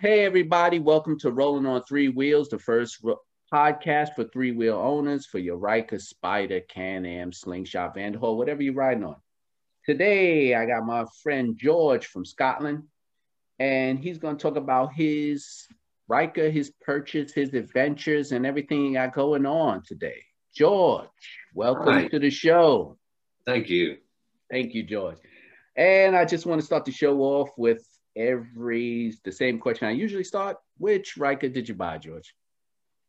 Hey, everybody. Welcome to Rolling on Three Wheels, the first ro- podcast for three wheel owners for your Ryker, Spider, Can Am, Slingshot, Vanderhall, whatever you're riding on. Today, I got my friend George from Scotland, and he's going to talk about his Ryker, his purchase, his adventures, and everything he got going on today. George, welcome to the show. Thank you. Thank you, George. And I just want to start the show off with every the same question I usually start. Which Ryker did you buy, George?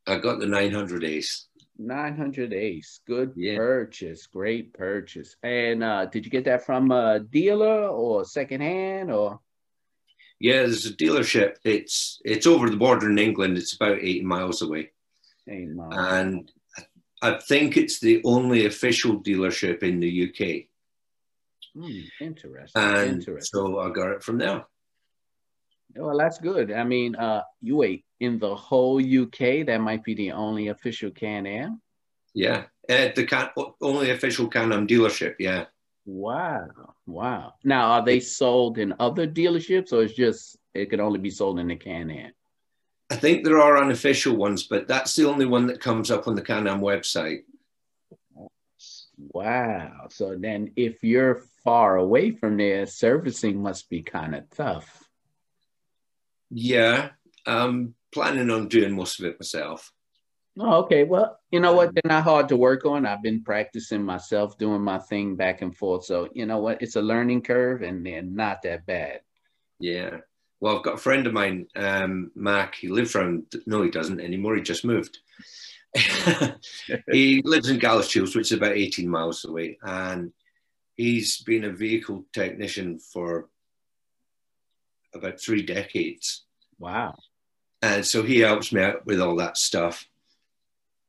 I got the 900 Ace. 900 Ace. Good Yeah. purchase. Great purchase. And uh, did you get that from a dealer or secondhand or? Yeah, there's a dealership. It's it's over the border in England. It's about 80 miles away. Mom. And I think it's the only official dealership in the UK. Hmm, interesting. And interesting. so I got it from there. Well, that's good. I mean, uh, you wait in the whole UK. That might be the only official Can Am. Yeah. Uh, the can, only official Can-Am dealership. Yeah. Wow. Wow. Now, are they sold in other dealerships or it's just it can only be sold in the Can Am? I think there are unofficial ones, but that's the only one that comes up on the Can-Am website. Wow. So then if you're far away from there, servicing must be kind of tough. Yeah. I'm planning on doing most of it myself. Oh, okay. Well, you know what? They're not hard to work on. I've been practicing myself, doing my thing back and forth. So, you know what? It's a learning curve and they're not that bad. Yeah. Well, I've got a friend of mine, um, Mac. He lives around. No, he doesn't anymore. He just moved. he lives in Galashiels, which is about 18 miles away, and he's been a vehicle technician for about three decades. Wow. And so he helps me out with all that stuff.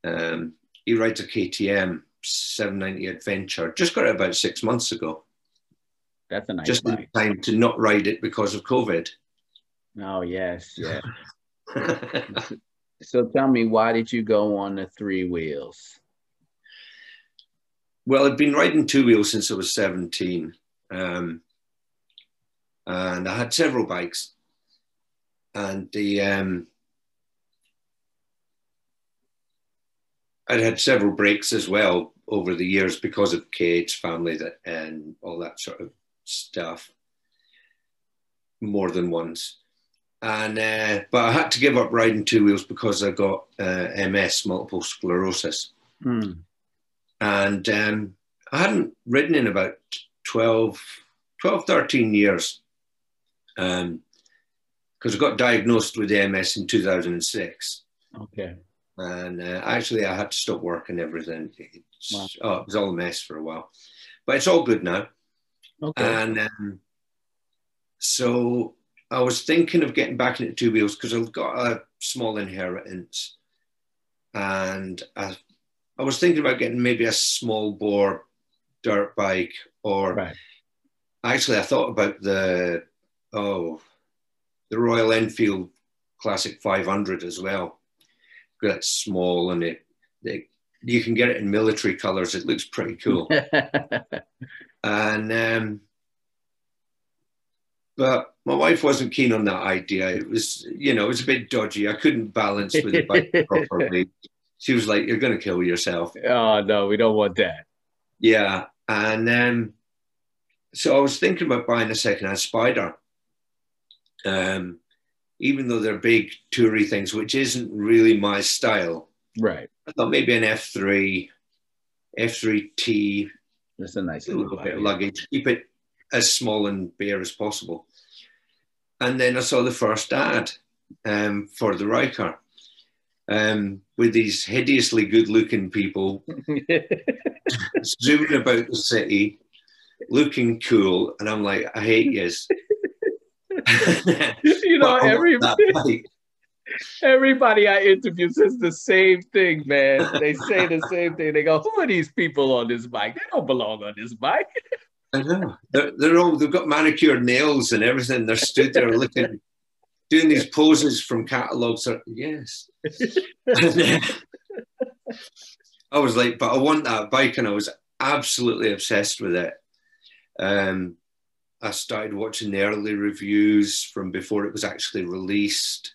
Um, he rides a KTM 790 Adventure. Just got it about six months ago. That's a nice just bike. in time to not ride it because of COVID. Oh, yes. Yeah. So tell me, why did you go on the three wheels? Well, I'd been riding two wheels since I was 17. Um, and I had several bikes. And the um, I'd had several breaks as well over the years because of kids, family, that and all that sort of stuff. More than once, and uh, but I had to give up riding two wheels because I got uh, MS, multiple sclerosis Hmm. and um, I hadn't ridden in about 12, 12 13 years because I got diagnosed with MS in 2006. Okay. And uh, actually, I had to stop work and everything. It's, Wow. Oh, it was all a mess for a while, but it's all good now. Okay. And um, so I was thinking of getting back into two wheels because I've got a small inheritance. And I, I was thinking about getting maybe a small bore dirt bike or right. actually I thought about the oh the Royal Enfield Classic 500 as well. That's small and it, it you can get it in military colors. It looks pretty cool. and um, but my wife wasn't keen on that idea. It was, you know, it was a bit dodgy. I couldn't balance with the bike properly. She was like, "You're going to kill yourself." oh no, we don't want that. Yeah, and um, so I was thinking about buying a second-hand Spider. Um, even though they're big toury things, which isn't really my style, Right. I thought maybe an F3, F3T, That's a nice little little bit of luggage, keep it as small and bare as possible. And then I saw the first ad um, for the Ryker um, with these hideously good looking people zooming about the city, looking cool. And I'm like, I hate yous. you know, But I want every, everybody I interview says the same thing, man. They say the same thing. They go, "Who are these people on this bike? They don't belong on this bike." I know. They're, they're all, they've got manicured nails and everything. They're stood there looking, doing these poses from catalogs. Or, yes. I was like, but I want that bike. And I was absolutely obsessed with it. Um, I started watching the early reviews from before it was actually released.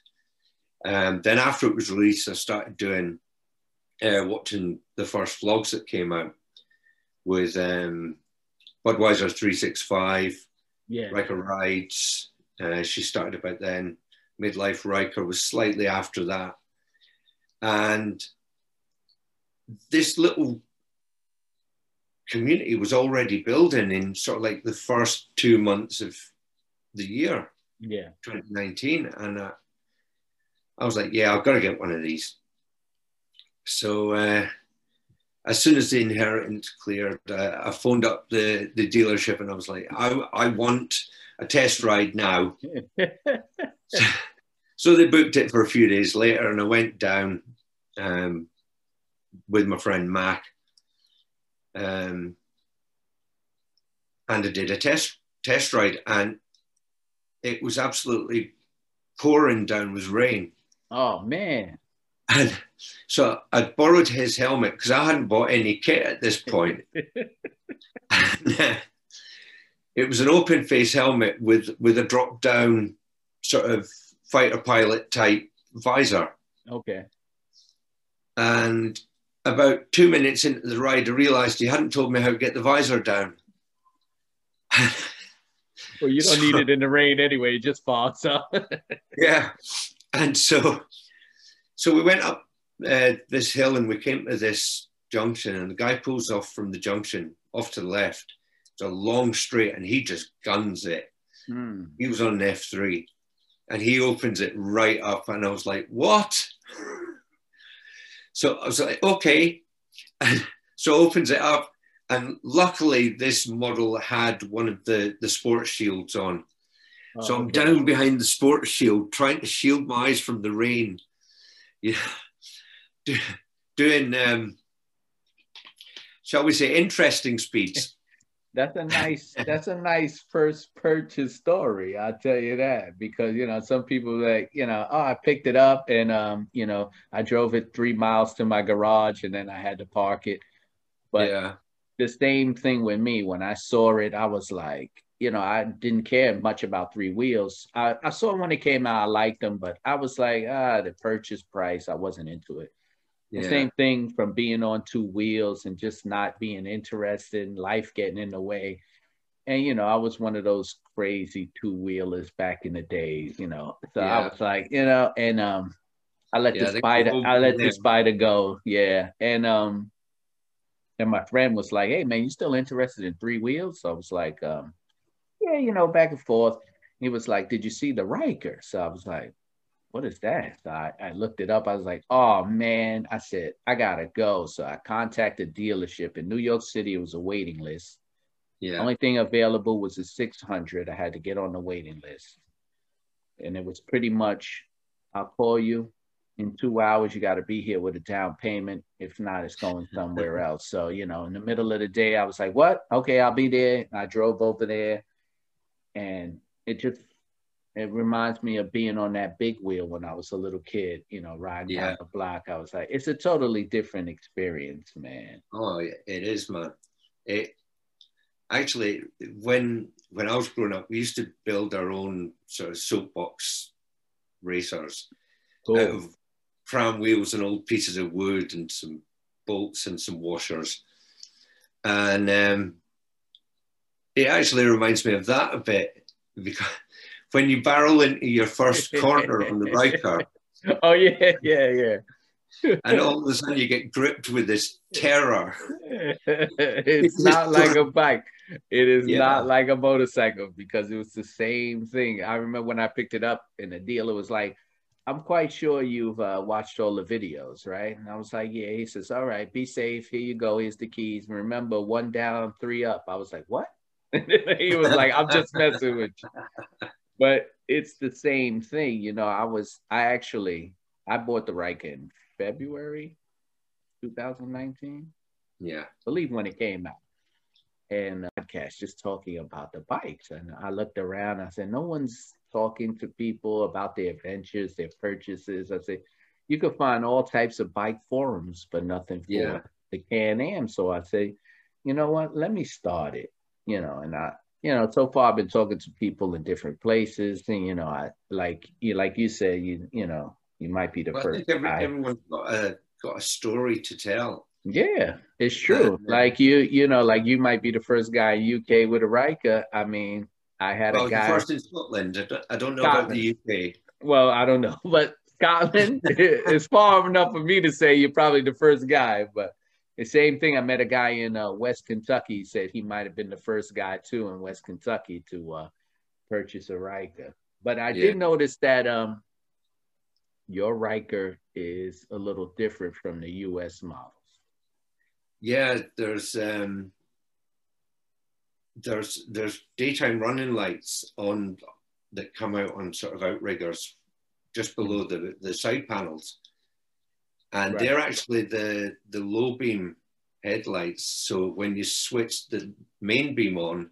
Um, then after it was released, I started doing uh, watching the first vlogs that came out with um, Budweiser 365, Yeah. Riker Rides. Uh, she started about then. Midlife Riker was slightly after that. And this little community was already building in sort of like the first two months of the year, Yeah. 2019. And uh, I was like, yeah, I've got to get one of these. So uh, as soon as the inheritance cleared, uh, I phoned up the, the dealership and I was like, I, I want a test ride now. So they booked it for a few days later, and I went down um, with my friend Mac, um, and I did a test test ride, and it was absolutely pouring down with rain. oh man. And so I borrowed his helmet because I hadn't bought any kit at this point. And, uh, it was an open face helmet with with a drop down sort of fighter pilot type visor. Okay. And about two minutes into the ride, I realized he hadn't told me how to get the visor down. Well, you don't need it in the rain anyway. Just falls out. yeah. And so, so we went up uh, this hill and we came to this junction, and the guy pulls off from the junction off to the left. It's a long straight, and he just guns it. Hmm. He was on an F3 and he opens it right up. And I was like, what? So I was like, okay. And so opens it up. And luckily, this model had one of the, the sports shields on. so Oh, I'm okay. down behind the sports shield, trying to shield my eyes from the rain. Yeah. Do, doing, um, shall we say, interesting speeds. That's a nice. That's a nice first purchase story. I'll tell you that because you know some people like you know oh I picked it up and um you know I drove it three miles to my garage and then I had to park it. But yeah. the same thing with me when I saw it, I was like you know I didn't care much about three wheels. I, I saw when it came out, I liked them, but I was like ah the purchase price, I wasn't into it. The Yeah. same thing from being on two wheels and just not being interested in life getting in the way. And you know, I was one of those crazy two wheelers back in the days, you know. So I was like, you know, and um I let Yeah, the spider go I let the spider go. Yeah. And um and my friend was like, Hey man, you still interested in three wheels? So I was like, um, yeah, you know, back and forth. He was like, Did you see the Ryker? So I was like, what is that? So I, I looked it up. I was like, oh man. I said, I gotta go. So I contacted dealership in New York City. It was a waiting list. Yeah. The Only thing available was a 600. I had to get on the waiting list. And it was pretty much, I'll call you in two hours. You got to be here with a down payment. If not, it's going somewhere else. So, you know, in the middle of the day, I was like, what? Okay, I'll be there. I drove over there. And it just, it reminds me of being on that big wheel when I was a little kid, you know, riding Yeah. down the block. I was like, it's a totally different experience, man. Oh, it is, man. It actually when when I was growing up, we used to build our own sort of soapbox racers Cool. out of pram wheels and old pieces of wood and some bolts and some washers. And um, it actually reminds me of that a bit because when you barrel into your first corner on the Ryker, oh yeah, yeah, yeah. and all of a sudden you get gripped with this terror. it's not like a bike. It is Yeah. not like a motorcycle because it was the same thing. I remember when I picked it up and the dealer was like, I'm quite sure you've uh, watched all the videos, right? And I was like, yeah. He says, all right, be safe. Here you go. Here's the keys. Remember, one down, three up. I was like, what? he was like, I'm just messing with you. But it's the same thing. You know, I was, I actually, I bought the Ryker in February 2019 Yeah. believe when it came out. And podcast just talking about the bikes. And I looked around, I said, no one's talking to people about their adventures, their purchases. I said, you could find all types of bike forums, but nothing for Yeah. the Can Am. So I say, you know what, let me start it. You know, and I you know, so far I've been talking to people in different places, and you know, I like you, like you said, you you know, you might be the Well, I first. think every, everyone's got a got a story to tell. Yeah, it's true. Yeah. Like you, you know, like you might be the first guy in UK with a Ryker. I mean, I had Well, a guy. first in Scotland. I don't, I don't know about the UK. Well, I don't know, but Scotland is far enough for me to say you're probably the first guy. But the same thing, I met a guy in uh, West Kentucky. He said he might have been the first guy too in West Kentucky to uh, purchase a Ryker. But I Yeah. did notice that um, your Ryker is a little different from the U.S. models. Yeah, there's um, there's there's daytime running lights on that come out on sort of outriggers just below the the side panels, and Right. they're actually the the low beam headlights. So when you switch the main beam on,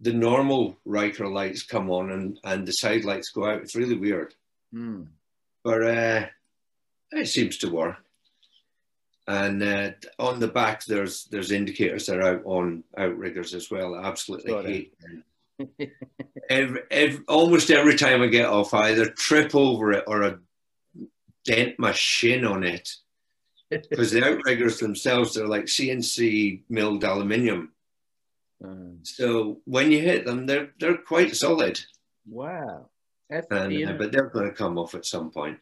the normal Ryker lights come on and and the side lights go out. It's really weird. Hmm. but uh, it seems to work. And uh, on the back, there's there's indicators that are out on outriggers as well. I absolutely Got hate them. Every, every, almost every time I get off, I either trip over it or I dent my shin on it because the outriggers themselves they're like CNC milled aluminium. Um, So when you hit them, they're they're quite solid. wow, that's And, uh, but they're going to come off at some point.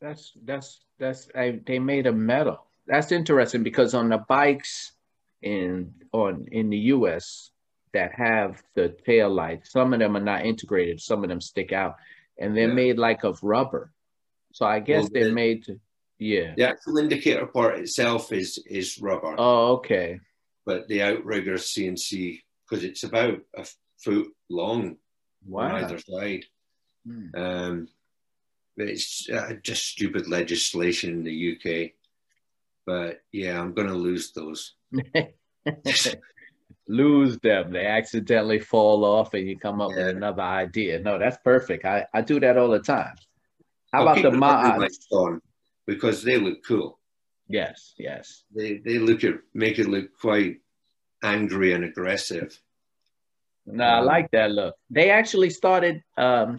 that's that's that's I, they made a metal. That's interesting because on the bikes in on in the U.S. that have the tail lights, some of them are not integrated. Some of them stick out, and they're Yeah. made like of rubber. So I guess Well, they're the- made. Yeah. The actual indicator part itself is is rubber. Oh, okay. but the outrigger CNC because it's about a foot long Wow. on either side. Hmm. Um, but it's uh, just stupid legislation in the UK. But yeah, I'm going to lose those. Lose them. They accidentally fall off, and you come up Yeah. with another idea. No, that's perfect. I, I do that all the time. How about the running mods? lights on because they look cool. Yes, yes. They they look at make it look quite angry and aggressive. No, I like that look. They actually started. Um,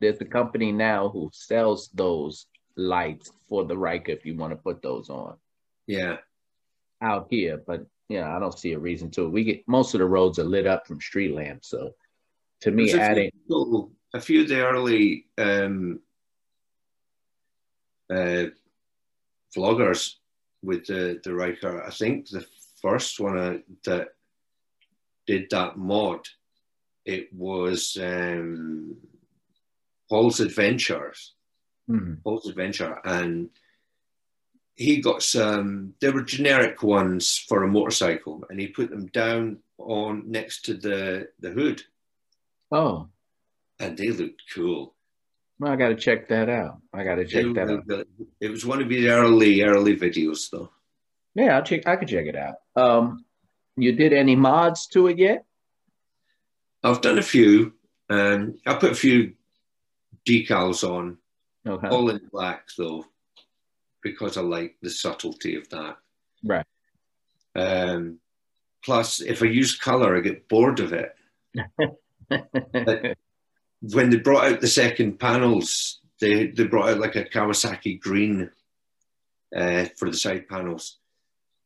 there's a company now who sells those lights for the Ryker if you want to put those on Yeah, out here. But yeah, I don't see a reason to. We get most of the roads are lit up from street lamps, so to me, There's a few adding a few of the early um, uh, vloggers with the the Ryker. I think the first one uh, that did that mod, it was um, Paul's Adventures. Hmm, Paul's Adventure, and he got some. They were generic ones for a motorcycle, and he put them down on next to the the hood, oh, and they looked cool. Well, I got to check that out. I got to check They that were out. It was one of his early early videos, though. Yeah, I'll check. I could check it out. Um, you did any mods to it yet? I've done a few. Um, I put a few decals on, Okay, all in black though, because I like the subtlety of that. right. Um, plus, if I use color, I get bored of it. when they brought out the second panels, they, they brought out like a Kawasaki green uh, for the side panels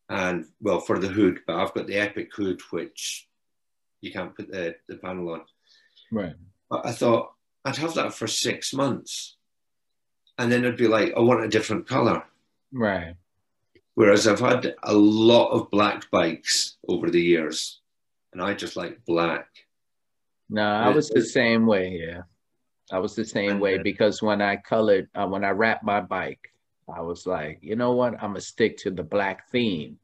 and well for the hood, but I've got the Epic hood which you can't put the, the panel on. right. But I thought I'd have that for six months and then it'd be like, I want a different color. Right. Whereas I've had a lot of black bikes over the years and I just like black. No, I was the same way. Yeah, I was the same way because when I colored, uh, when I wrapped my bike, I was like, you know what? I'm gonna stick to the black theme.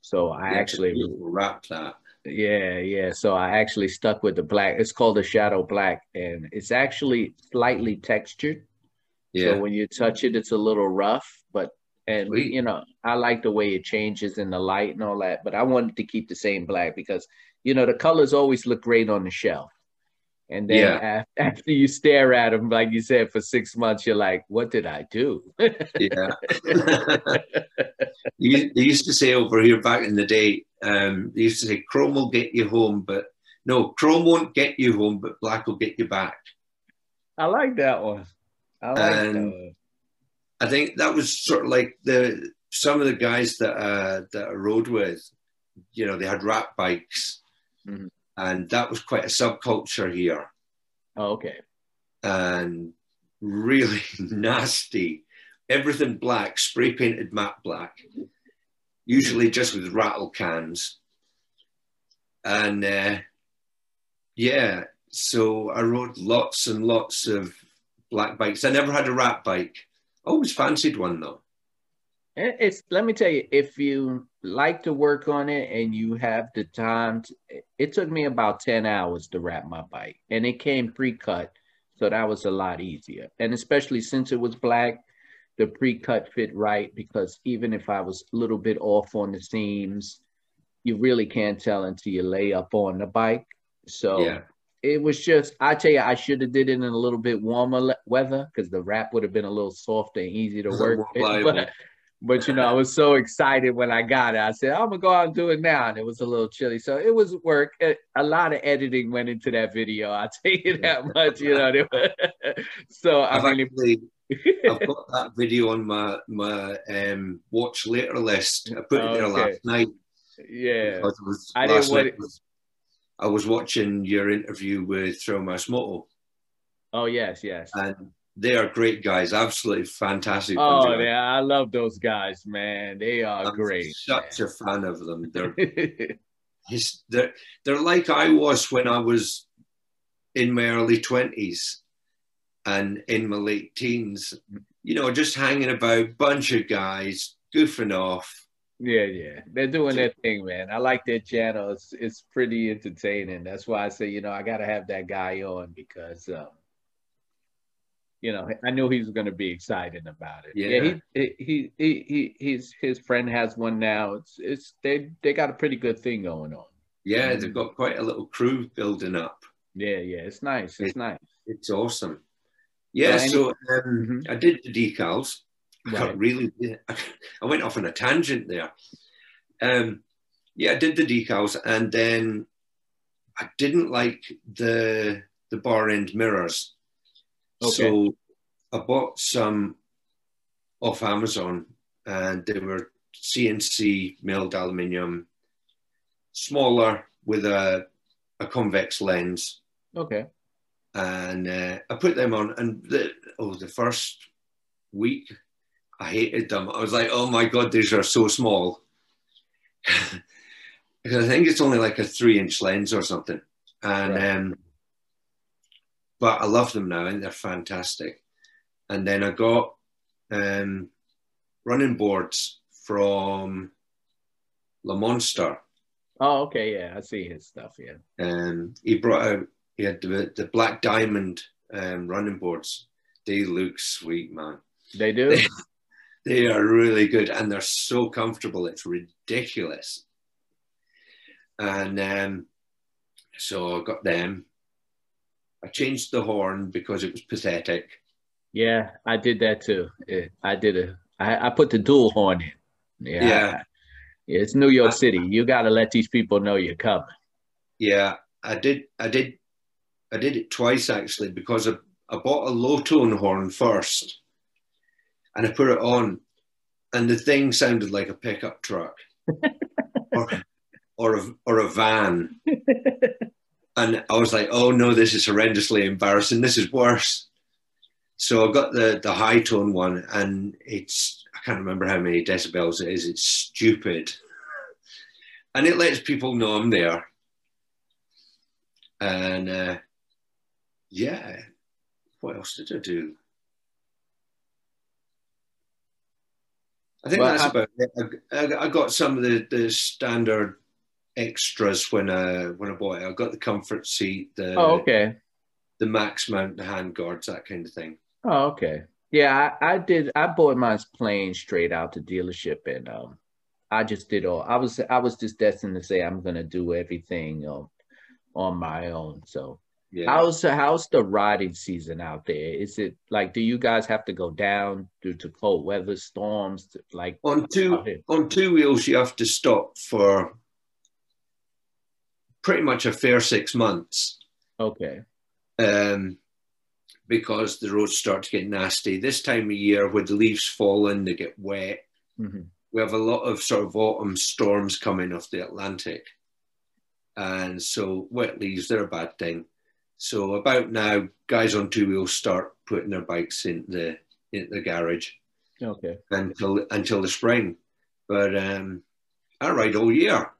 So I Yeah, actually, people wrap that. yeah, yeah. So I actually stuck with the black. It's called a shadow black, and it's actually slightly textured. Yeah. So when you touch it, it's a little rough, but and Sweet. you know, I like the way it changes in the light and all that. But I wanted to keep the same black because you know the colors always look great on the shelf. And then yeah. after, you stare at them, like you said, for six months, you're like, what did I do? yeah. they used to say over here back in the day, um, they used to say, Chrome will get you home, but no, Chrome won't get you home, but Black will get you back. I like that one. I like and that one. I think that was sort of like the some of the guys that uh, that I rode with, you know, they had rat bikes, mm-hmm. and that was quite a subculture here. Oh, okay. And really nasty, everything black, spray painted matte black, usually just with rattle cans, and uh, yeah, so I rode lots and lots of black bikes. I never had a rat bike. Always fancied one though. It's let me tell you, if you like to work on it and you have the time, to, it took me about 10 hours to wrap my bike and it came pre-cut. So that was a lot easier. And especially since it was black, the pre-cut fit right because even if I was a little bit off on the seams, you really can't tell until you lay up on the bike. So yeah. it was just, I tell you, I should have did it in a little bit warmer weather because the wrap would have been a little softer and easy to work. but, but you know, I was so excited when I got it. I said, I'm gonna go out and do it now, and it was a little chilly, so it was work. A lot of editing went into that video. I'll tell you that much. You know, so I I've mean, actually, I've got that video on my my um, watch later list. I put it there last night. Yeah, I didn't want. It, I was watching your interview with Thrill Moto. Oh yes, yes. And they are great guys, absolutely fantastic. Oh yeah, I love those guys, man. They are I'm great. Such man. a fan of them. They're, they're they're like I was when I was in my early twenties and in my late teens. You know, just hanging about, bunch of guys goofing off yeah, yeah, they're doing their thing, man. I like their channel. It's it's pretty entertaining. That's why I say, you know, I got to have that guy on because, um, you know, I knew he was going to be excited about it. Yeah, yeah he, he he he he's his friend has one now. It's it's they they got a pretty good thing going on. Yeah, they've got quite a little crew building up. Yeah, yeah, it's nice. It's it, nice. It's awesome. Yeah, so, so um, mm-hmm. I did the decals. Right. really, I went off on a tangent there. Um, yeah, I did the decals, and then I didn't like the the bar end mirrors, okay. so I bought some off Amazon, and they were CNC milled aluminium, smaller with a a convex lens. Okay. And uh, I put them on, and the, oh, the first week I hated them. I was like, oh my God, these are so small. because I think it's only like a three inch lens or something. And, right. um, but I love them now and they're fantastic. And then I got um, running boards from Lamonster. Oh, okay. Yeah, I see his stuff. Yeah. Um, he brought out, he had the, the Black Diamond um, running boards. They look sweet, man. They do? They are really good and they're so comfortable. It's ridiculous. And um, so I got them. I changed the horn because it was pathetic. Yeah, I did that too. I did a. I, I put the dual horn in. Yeah. yeah. it's New York City. You got to let these people know you're coming. Yeah, I did. I did. I did it twice actually because I, I bought a low tone horn first and I put it on, and the thing sounded like a pickup truck or, or, a, or a van. and I was like, oh no, this is horrendously embarrassing. This is worse. So I got the, the high tone one, and it's, I can't remember how many decibels it is. It's stupid. And it lets people know I'm there. And uh, yeah, what else did I do? I think well, that's I, about it. I, I, got some of the, the standard extras when I when I bought it. I got the comfort seat, the oh okay, the max mount, the hand guards, that kind of thing. Oh okay, yeah, I, I did. I bought mine plain straight out to dealership, and um, I just did all. I was I was just destined to say I'm gonna do everything um, on my own. So Yeah. How's how's the riding season out there? Is it like do you guys have to go down due to cold weather storms? Like on two on two wheels, you have to stop for pretty much a fair six months okay, um, because the roads start to get nasty. This time of year, when the leaves fall in, they get wet. Mhm. We have a lot of sort of autumn storms coming off the Atlantic, and so wet leaves they're a bad thing. So about now, guys on two wheels start putting their bikes in the in the garage. okay, until until the spring. But um, I ride all year.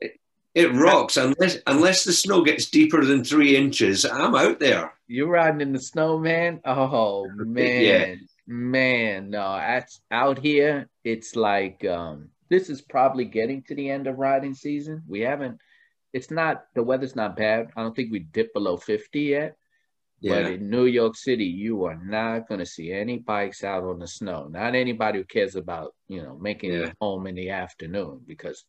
it, it rocks unless unless the snow gets deeper than three inches. I'm out there. You're riding in the snow, man? Oh man, Yeah. man, no, that's out here. It's like um, this is probably getting to the end of riding season. We haven't. It's not the weather's not bad. I don't think we dipped below fifty yet. Yeah. But in New York City, you are not going to see any bikes out on the snow. Not anybody who cares about, you know, making Yeah. it home in the afternoon because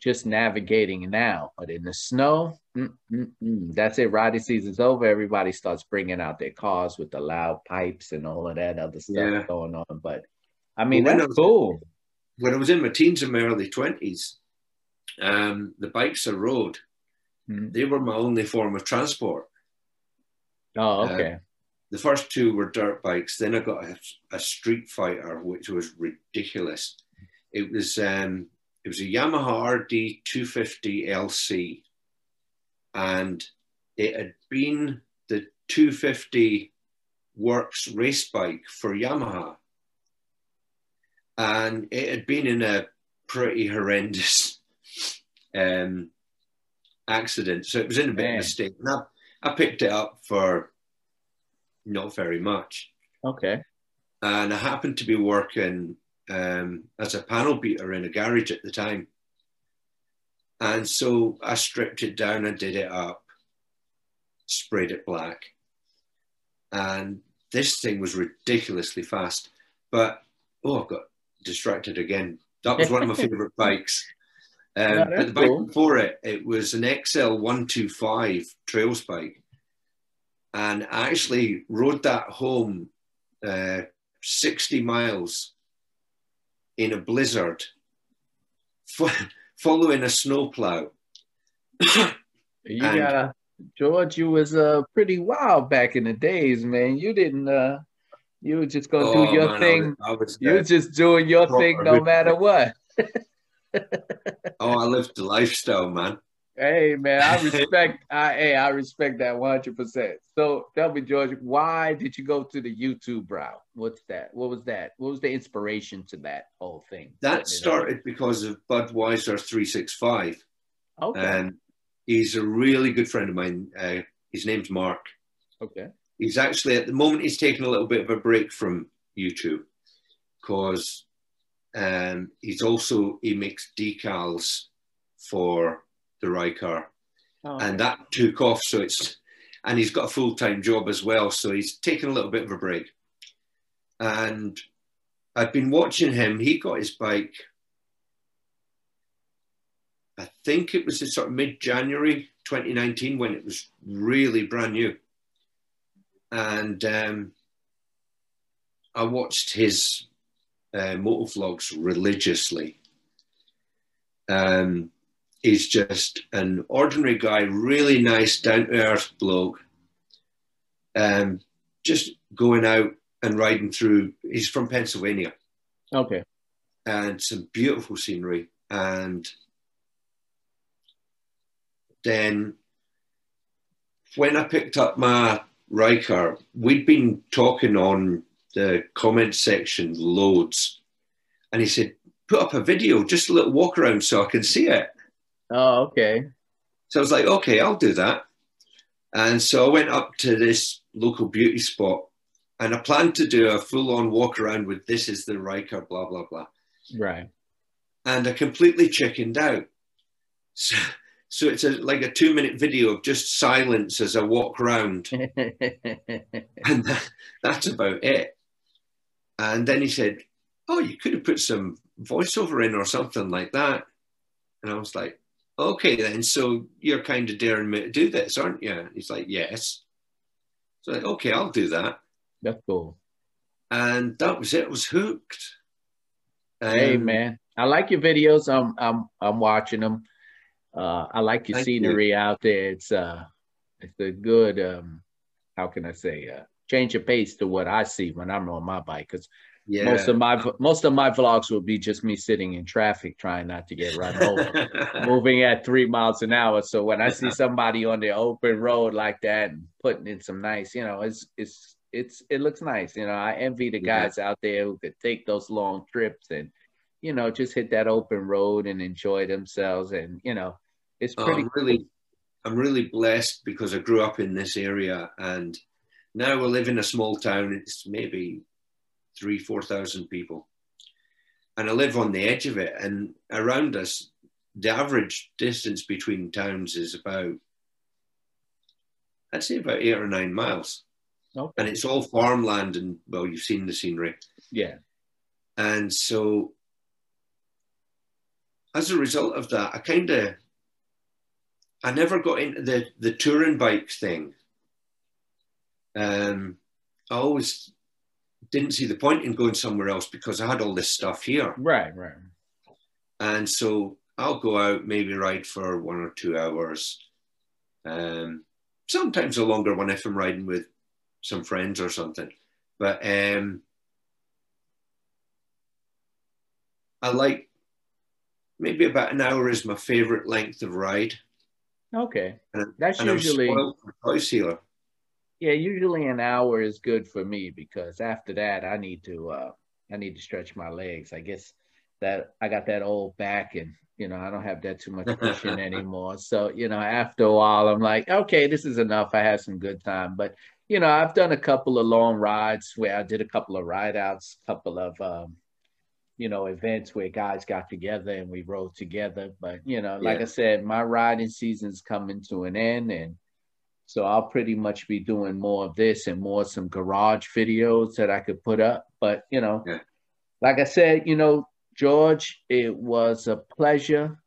just navigating now. But in the snow, mm, mm, mm, that's it. Riding season's over. Everybody starts bringing out their cars with the loud pipes and all of that other stuff Yeah. going on. But I mean, Well, when that's I was- cool. when I was in my teens and my early twenties, um, the bikes I rode, Mhm. they were my only form of transport. Oh, Uh, okay. The first two were dirt bikes. Then I got a, a Street Fighter, which was ridiculous. It was um, it was a Yamaha RD 250 LC, and it had been the 250 works race bike for Yamaha, and it had been in a pretty horrendous um, accident. So it was in a bit of a state. And I, I picked it up for not very much. Okay. And I happened to be working um, as a panel beater in a garage at the time. And so I stripped it down and did it up, sprayed it black. And this thing was ridiculously fast. But, oh, I've got distracted again. That was one of my favorite bikes. Um, but the bike cool. before it, it was an XL125 trails bike. And I actually rode that home uh, 60 miles in a blizzard, fo- following a snowplow. You And- George. You was uh pretty wild back in the days, man. You didn't. uh You were just gonna Oh, do your man, I thing. was- I was, You were just doing your thing no matter what. oh, I lived the lifestyle, man. Hey man, I respect. I hey, I respect that one hundred percent. So tell me, George, why did you go to the YouTube route? What's that? What was that? What was the inspiration to that whole thing? That started because of Budweiser 365. Okay. And he's a really good friend of mine. Uh, his name's Mark. okay. He's actually, at the moment, he's taking a little bit of a break from YouTube because um, he's also, he makes decals for the Ryker. Oh, and that took off. So it's, and he's got a full time job as well. So he's taken a little bit of a break. And I've been watching him. He got his bike, I think it was in sort of mid January 2019 when it was really brand new. And um, I watched his uh, motor vlogs religiously. Um, he's just an ordinary guy, really nice, down to earth bloke. Um, just going out and riding through. He's from Pennsylvania, okay. and some beautiful scenery. And then when I picked up my Ryker, we'd been talking on the comment section loads, and he said, "Put up a video, just a little walk around, so I can see it." Oh, okay. So I was like, okay, I'll do that. And so I went up to this local beauty spot and I planned to do a full on walk around with this is the Ryker, blah, blah, blah. Right. And I completely chickened out. So, so it's a, like a two minute video of just silence as I walk around. And that, that's about it. And then he said, oh, you could have put some voiceover in or something like that. And I was like, okay then, so you're kind of daring me to do this, aren't you? He's like, yes. So like, okay, I'll do that. That's cool. And that was it. I was hooked. hey Um, man, I like your videos. I'm I'm I'm watching them. Uh, I like your scenery out there. It's uh, it's a good um, how can I say uh, change of pace to what I see when I'm on my bike. Because Yeah. most of my most of my vlogs will be just me sitting in traffic trying not to get run over. moving at three miles an hour. So when I see somebody on the open road like that and putting in some nice, you know, it's it's it's it looks nice. You know, I envy the Yeah. guys out there who could take those long trips and, you know, just hit that open road and enjoy themselves. And you know, it's Oh, pretty I'm really, I'm really blessed because I grew up in this area, and now we live in a small town. It's maybe three, four thousand people, and I live on the edge of it. And around us, the average distance between towns is about, I'd say about eight or nine miles, okay. and it's all farmland. And well, you've seen the scenery, Yeah. and so as a result of that, I kind of I never got into the the touring bike thing. Um, I always didn't see the point in going somewhere else because I had all this stuff here, Right, right. and so I'll go out maybe ride for one or two hours. Um, sometimes a longer one if I'm riding with some friends or something. But um, I like maybe about an hour is my favorite length of ride. Okay. And, That's and I'm usually spoiled for choice here. Yeah, usually an hour is good for me because after that I need to uh I need to stretch my legs. I guess that I got that old back and you know, I don't have that too much cushion anymore. So, you know, after a while I'm like, okay, this is enough. I had some good time. But you know, I've done a couple of long rides where I did a couple of ride outs, a couple of um, you know, events where guys got together and we rode together. But you know, like Yeah. I said, my riding season's coming to an end and so I'll pretty much be doing more of this and more some garage videos that I could put up. But you know, Yeah. like I said, you know, George, it was a pleasure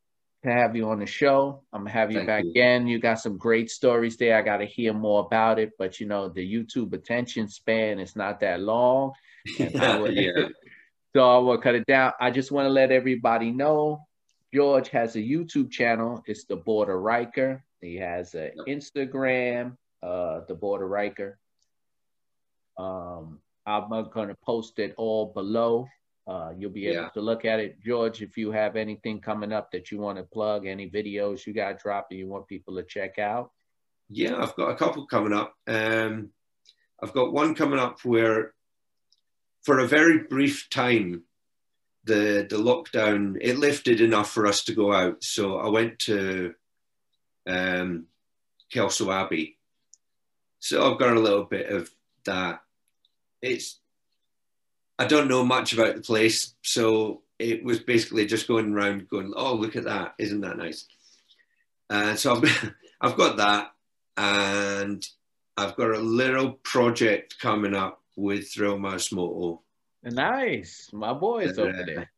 to have you on the show. I'm gonna have you Thank back you. again. You got some great stories there. I got to hear more about it. But you know, the YouTube attention span is not that long. And I would- yeah. So I will cut it down. I just want to let everybody know George has a YouTube channel. It's the Border Riker. He has an Instagram, uh, the Border Riker. Um, I'm going to post it all below. Uh, you'll be able Yeah. to look at it. George, if you have anything coming up that you want to plug, any videos you got dropped that you want people to check out. Yeah, I've got a couple coming up. Um, I've got one coming up where, for a very brief time, the the lockdown it lifted enough for us to go out. So I went to um, Kelso Abbey. So I've got a little bit of that. It's I don't know much about the place, so it was basically just going around, going, "Oh, look at that! Isn't that nice?" And so I've I've got that and I've got a little project coming up with Thrill Mouse Moto. Nice. My boys Uh, over there.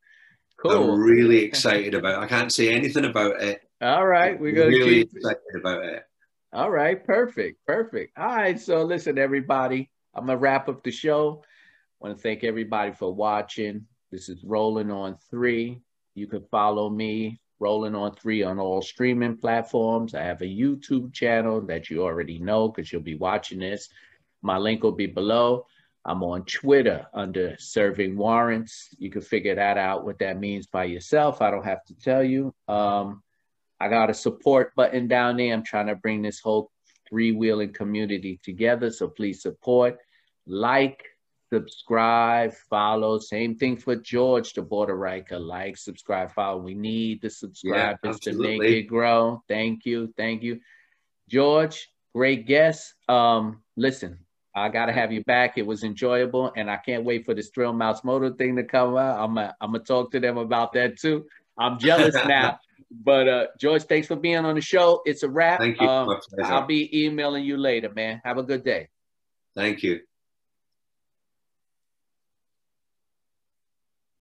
I'm really excited about. I can't say anything about it. All right. We're going to really keep excited about it. All right, perfect, perfect. All right, so listen, everybody, I'm gonna wrap up the show. I want to thank everybody for watching. This is Rolling on Three. You can follow me, Rolling on Three, on all streaming platforms. I have a YouTube channel that you already know because you'll be watching this. My link will be below. I'm on Twitter under Serving Warrants. You can figure that out what that means by yourself. I don't have to tell you. Um, I got a support button down there. I'm trying to bring this whole three wheeling community together. So please support, like, subscribe, follow. Same thing for George, the border Riker. Like, subscribe, follow. We need the subscribers to make it grow. Thank you. Thank you. George, great guest. Um, listen, I gotta have you back. It was enjoyable, and I can't wait for this Thrill Mouse Motor thing to come out. I'm I'm gonna talk to them about that too. I'm jealous now. But uh George, thanks for being on the show. It's a wrap. Thank you. Um, I'll be emailing you later, man. Have a good day. Thank you.